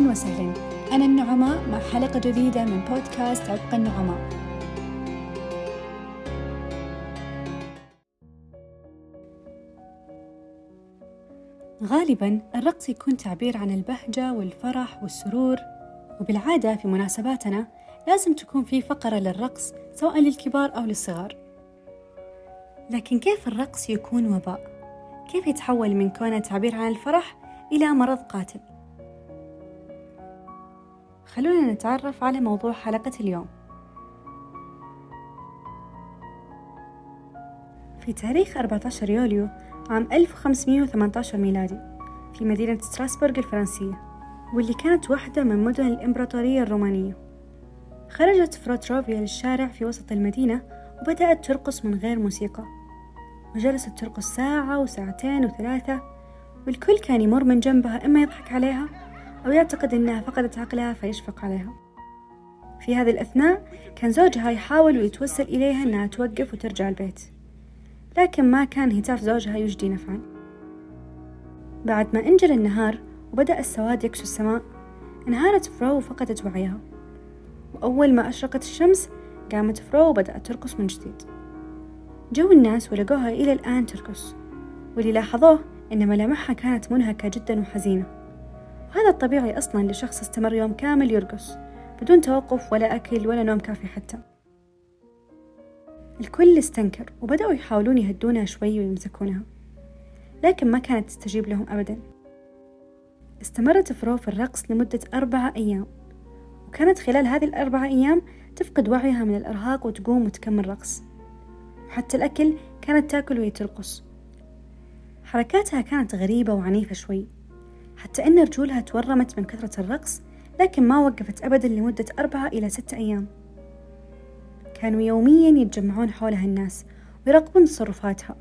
أهلا وسهلا أنا النعماء مع حلقة جديدة من بودكاست عبق النعماء غالبا الرقص يكون تعبير عن البهجة والفرح والسرور وبالعادة في مناسباتنا لازم تكون في فقرة للرقص سواء للكبار أو للصغار لكن كيف الرقص يكون وباء؟ كيف يتحول من كونه تعبير عن الفرح إلى مرض قاتل؟ خلونا نتعرف على موضوع حلقة اليوم. في تاريخ 14 يوليو عام 1518 ميلادي في مدينة ستراسبورغ الفرنسية واللي كانت واحدة من مدن الإمبراطورية الرومانية. خرجت فرو تروفيا للشارع في وسط المدينة وبدأت ترقص من غير موسيقى. وجلست ترقص ساعة وساعتين وثلاثة والكل كان يمر من جنبها إما يضحك عليها أو يعتقد أنها فقدت عقلها فيشفق عليها. في هذه الأثناء كان زوجها يحاول ويتوسل إليها أنها توقف وترجع البيت. لكن ما كان هتاف زوجها يجدي نفعا. بعد ما انجلى النهار وبدأ السواد يكسو السماء انهارت فرو وفقدت وعيها. وأول ما أشرقت الشمس قامت فرو وبدأت ترقص من جديد. جو الناس ولقوها إلى الآن ترقص واللي لاحظوه إن ملامحها كانت منهكة جدا وحزينة. وهذا الطبيعي أصلا لشخص استمر يوم كامل يرقص بدون توقف ولا أكل ولا نوم كافي حتى. الكل استنكر وبدأوا يحاولون يهدونها شوي ويمسكونها لكن ما كانت تستجيب لهم أبدا. استمرت فرو في الرقص لمدة أربعة أيام وكانت خلال هذه الأربعة أيام تفقد وعيها من الإرهاق وتقوم وتكمل رقص. وحتى الأكل كانت تأكل وهي ترقص. حركاتها كانت غريبة وعنيفة شوي. حتى أن رجولها تورمت من كثرة الرقص لكن ما وقفت أبدا لمدة أربعة إلى ستة أيام. كانوا يوميا يتجمعون حولها الناس ويراقبون تصرفاتها.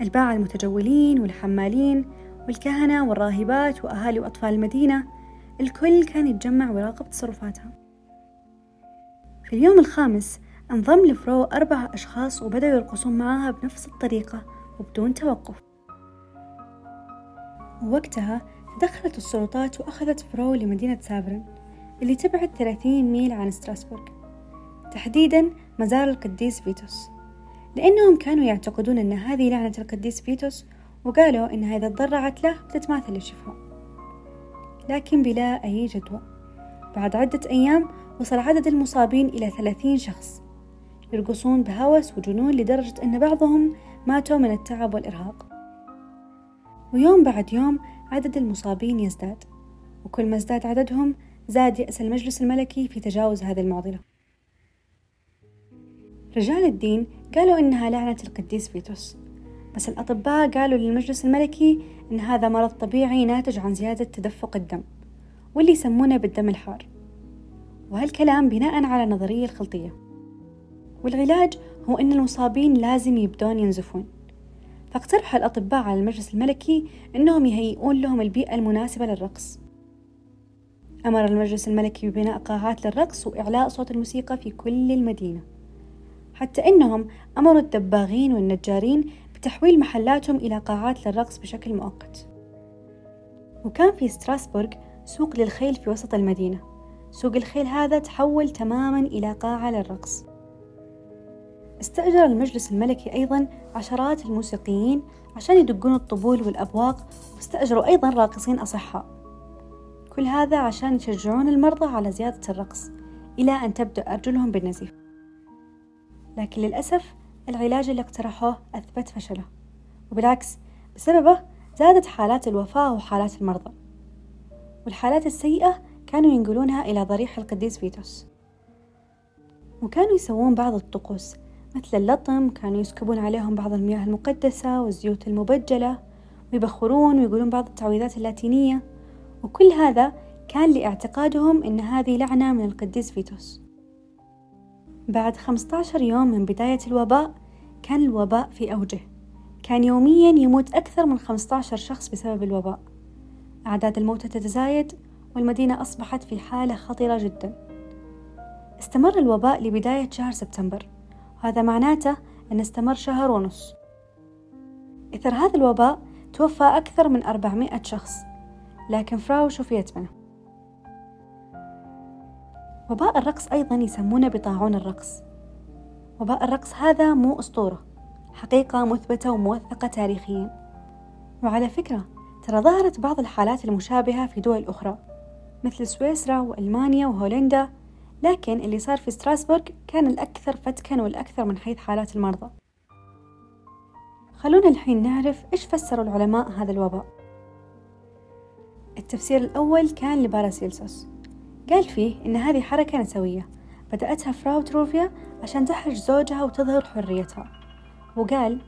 الباعة المتجولين والحمالين والكهنة والراهبات وأهالي وأطفال المدينة الكل كان يتجمع ويراقب تصرفاتها. في اليوم الخامس انضم لفرو أربعة أشخاص وبدأوا يرقصون معها بنفس الطريقة وبدون توقف. ووقتها تدخلت السلطات وأخذت فرو لمدينة سافيرن اللي تبعد 30 ميل عن ستراسبورغ. تحديدا مزار القديس فيتوس. لأنهم كانوا يعتقدون أن هذه لعنة القديس فيتوس وقالوا إنها إذا تضرعت له بتتماثل للشفاء لكن بلا أي جدوى. بعد عدة أيام وصل عدد المصابين إلى ثلاثين شخص. يرقصون بهوس وجنون لدرجة أن بعضهم ماتوا من التعب والإرهاق. ويوم بعد يوم عدد المصابين يزداد وكل ما ازداد عددهم زاد يأس المجلس الملكي في تجاوز هذه المعضلة. رجال الدين قالوا إنها لعنة القديس فيتوس بس الأطباء قالوا للمجلس الملكي إن هذا مرض طبيعي ناتج عن زيادة تدفق الدم واللي يسمونه بالدم الحار. وهالكلام بناء على النظرية الخلطية. والعلاج هو أن المصابين لازم يبدون ينزفون. فاقترح الأطباء على المجلس الملكي أنهم يهيئون لهم البيئة المناسبة للرقص. أمر المجلس الملكي ببناء قاعات للرقص وإعلاء صوت الموسيقى في كل المدينة. حتى أنهم أمروا الدباغين والنجارين بتحويل محلاتهم إلى قاعات للرقص بشكل مؤقت. وكان في ستراسبورغ سوق للخيل في وسط المدينة. سوق الخيل هذا تحول تماما إلى قاعة للرقص. استأجر المجلس الملكي أيضا عشرات الموسيقيين عشان يدقون الطبول والأبواق واستأجروا أيضا راقصين أصحاء. كل هذا عشان يشجعون المرضى على زيادة الرقص إلى أن تبدأ أرجلهم بالنزيف. لكن للأسف العلاج اللي اقترحوه أثبت فشله وبالعكس بسببه زادت حالات الوفاة وحالات المرضى. والحالات السيئة كانوا ينقلونها إلى ضريح القديس فيتوس وكانوا يسوون بعض الطقوس مثل اللطم كانوا يسكبون عليهم بعض المياه المقدسة والزيوت المبجلة ويبخرون ويقولون بعض التعويذات اللاتينية. وكل هذا كان لاعتقادهم أن هذه لعنة من القديس فيتوس. بعد 15 يوم من بداية الوباء كان الوباء في أوجه. كان يوميا يموت أكثر من 15 شخص بسبب الوباء. أعداد الموتى تتزايد والمدينة أصبحت في حالة خطرة جدا. استمر الوباء لبداية شهر سبتمبر. وهذا معناته أن استمر شهر ونص. إثر هذا الوباء توفى أكثر من 400 شخص لكن فراو شفيت منه وباء الرقص أيضا يسمونه بطاعون الرقص. وباء الرقص هذا مو أسطورة حقيقة مثبتة وموثقة تاريخيا. وعلى فكرة ترى ظهرت بعض الحالات المشابهة في دول أخرى مثل سويسرا وألمانيا وهولندا لكن اللي صار في ستراسبورغ كان الأكثر فتكا والأكثر من حيث حالات المرضى. خلونا الحين نعرف إيش فسروا العلماء هذا الوباء. التفسير الأول كان لباراسيلسوس. قال فيه إن هذه حركة نسوية. بدأتها فراو تروفيا عشان تحرج زوجها وتظهر حريتها. وقال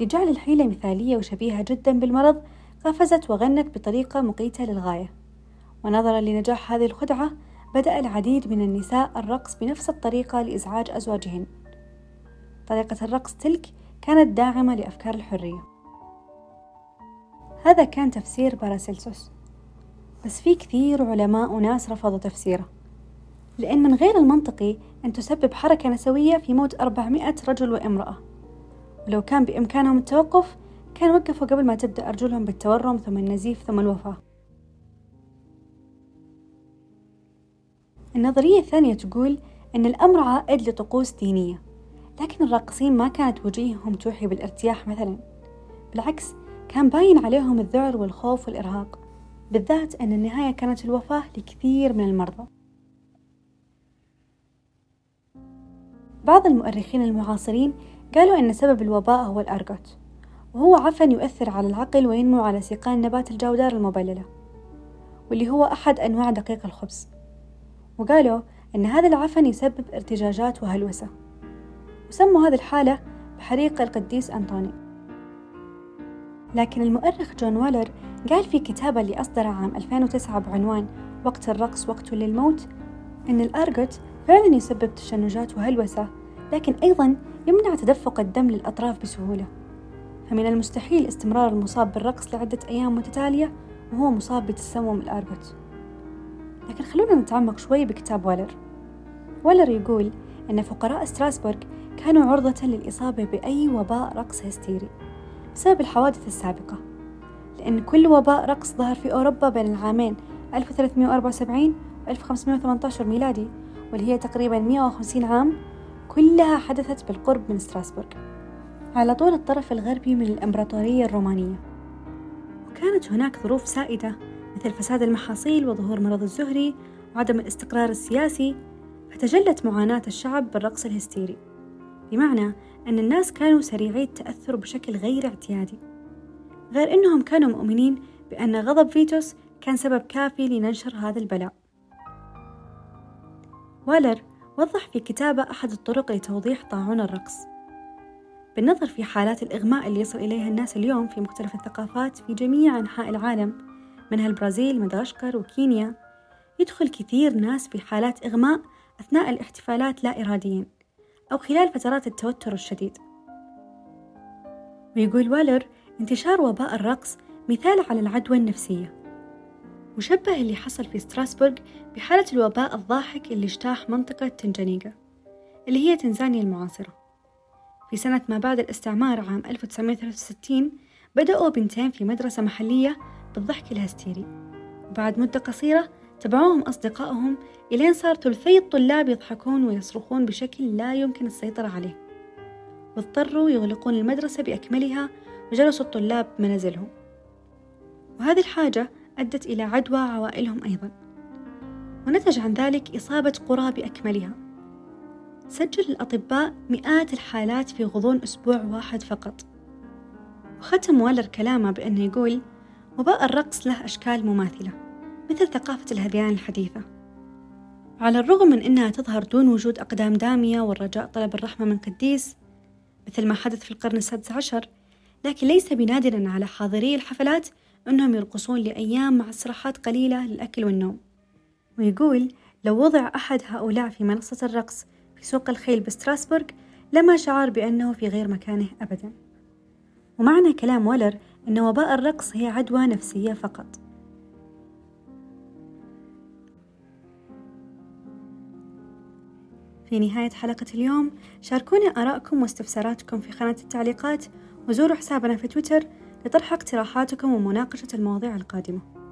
لجعل الحيلة مثالية وشبيهة جدا بالمرض قفزت وغنت بطريقة مقيتة للغاية. ونظرا لنجاح هذه الخدعة بدأ العديد من النساء الرقص بنفس الطريقة لإزعاج أزواجهن. طريقة الرقص تلك كانت داعمة لأفكار الحرية. هذا كان تفسير باراسيلسوس. بس في كثير علماء وناس رفضوا تفسيره. لأن من غير المنطقي أن تسبب حركة نسوية في موت 400 رجل وامرأة. ولو كان بإمكانهم التوقف كان وقفوا قبل ما تبدأ أرجلهم بالتورم ثم النزيف ثم الوفاة. النظرية الثانية تقول أن الأمر عائد لطقوس دينية لكن الراقصين ما كانت وجيههم توحي بالارتياح مثلا. بالعكس كان باين عليهم الذعر والخوف والإرهاق بالذات أن النهاية كانت الوفاة لكثير من المرضى. بعض المؤرخين المعاصرين قالوا أن سبب الوباء هو الأرجوت وهو عفن يؤثر على العقل وينمو على سيقان نبات الجودار المبللة واللي هو أحد أنواع دقيق الخبز. وقالوا أن هذا العفن يسبب ارتجاجات وهلوسة. وسموا هذه الحالة بحريق القديس أنطوني. لكن المؤرخ جون والر قال في كتابه اللي أصدره عام 2009 بعنوان وقت الرقص وقت للموت أن الأرجوت فعلا يسبب تشنجات وهلوسة لكن أيضا يمنع تدفق الدم للأطراف بسهولة. فمن المستحيل استمرار المصاب بالرقص لعدة أيام متتالية وهو مصاب بتسمم الأرجوت. لكن خلونا نتعمق شوي بكتاب ولر ولر يقول أن فقراء ستراسبورغ كانوا عرضة للإصابة بأي وباء رقص هستيري بسبب الحوادث السابقة لأن كل وباء رقص ظهر في أوروبا بين العامين 1374 و 1518 ميلادي واللي هي تقريبا 150 عام كلها حدثت بالقرب من ستراسبورغ على طول الطرف الغربي من الإمبراطورية الرومانية. وكانت هناك ظروف سائدة مثل فساد المحاصيل وظهور مرض الزهري وعدم الاستقرار السياسي فتجلت معاناة الشعب بالرقص الهستيري. بمعنى أن الناس كانوا سريعي التأثر بشكل غير اعتيادي. غير أنهم كانوا مؤمنين بأن غضب فيتوس كان سبب كافي لننشر هذا البلاء. والر وضح في كتابه أحد الطرق لتوضيح طاعون الرقص. بالنظر في حالات الإغماء اللي يصل إليها الناس اليوم في مختلف الثقافات في جميع أنحاء العالم منها البرازيل مدغشقر وكينيا. يدخل كثير ناس في حالات إغماء أثناء الاحتفالات لا إراديا أو خلال فترات التوتر الشديد. ويقول والر انتشار وباء الرقص مثال على العدوى النفسية. وشبه اللي حصل في ستراسبورغ بحالة الوباء الضاحك اللي اجتاح منطقة تنجانيغا اللي هي تنزانيا المعاصرة. في سنة ما بعد الاستعمار عام 1963 بدأوا بنتين في مدرسة محلية بالضحك الهستيري. وبعد مدة قصيرة تبعوهم أصدقائهم إلين صار ثلثي الطلاب يضحكون ويصرخون بشكل لا يمكن السيطرة عليه. واضطروا يغلقون المدرسة بأكملها وجلسوا الطلاب بمنازلهم وهذه الحاجة أدت إلى عدوى عوائلهم أيضا. ونتج عن ذلك إصابة قرى بأكملها. سجل الأطباء مئات الحالات في غضون أسبوع واحد فقط. وختم والر كلامه بأنه يقول وباء الرقص له أشكال مماثلة مثل ثقافة الهذيان الحديثة. على الرغم من أنها تظهر دون وجود أقدام دامية والرجاء طلب الرحمة من قديس مثل ما حدث في القرن السادس عشر لكن ليس بنادر على حاضري الحفلات أنهم يرقصون لأيام مع استراحات قليلة للأكل والنوم. ويقول لو وضع أحد هؤلاء في منصة الرقص في سوق الخيل بستراسبورغ لما شعر بأنه في غير مكانه أبدا. ومعنى كلام ولر أن وباء الرقص هي عدوى نفسية فقط. في نهاية حلقة اليوم شاركونا آراءكم واستفساراتكم في خانة التعليقات وزوروا حسابنا في تويتر لطرح اقتراحاتكم ومناقشة المواضيع القادمة.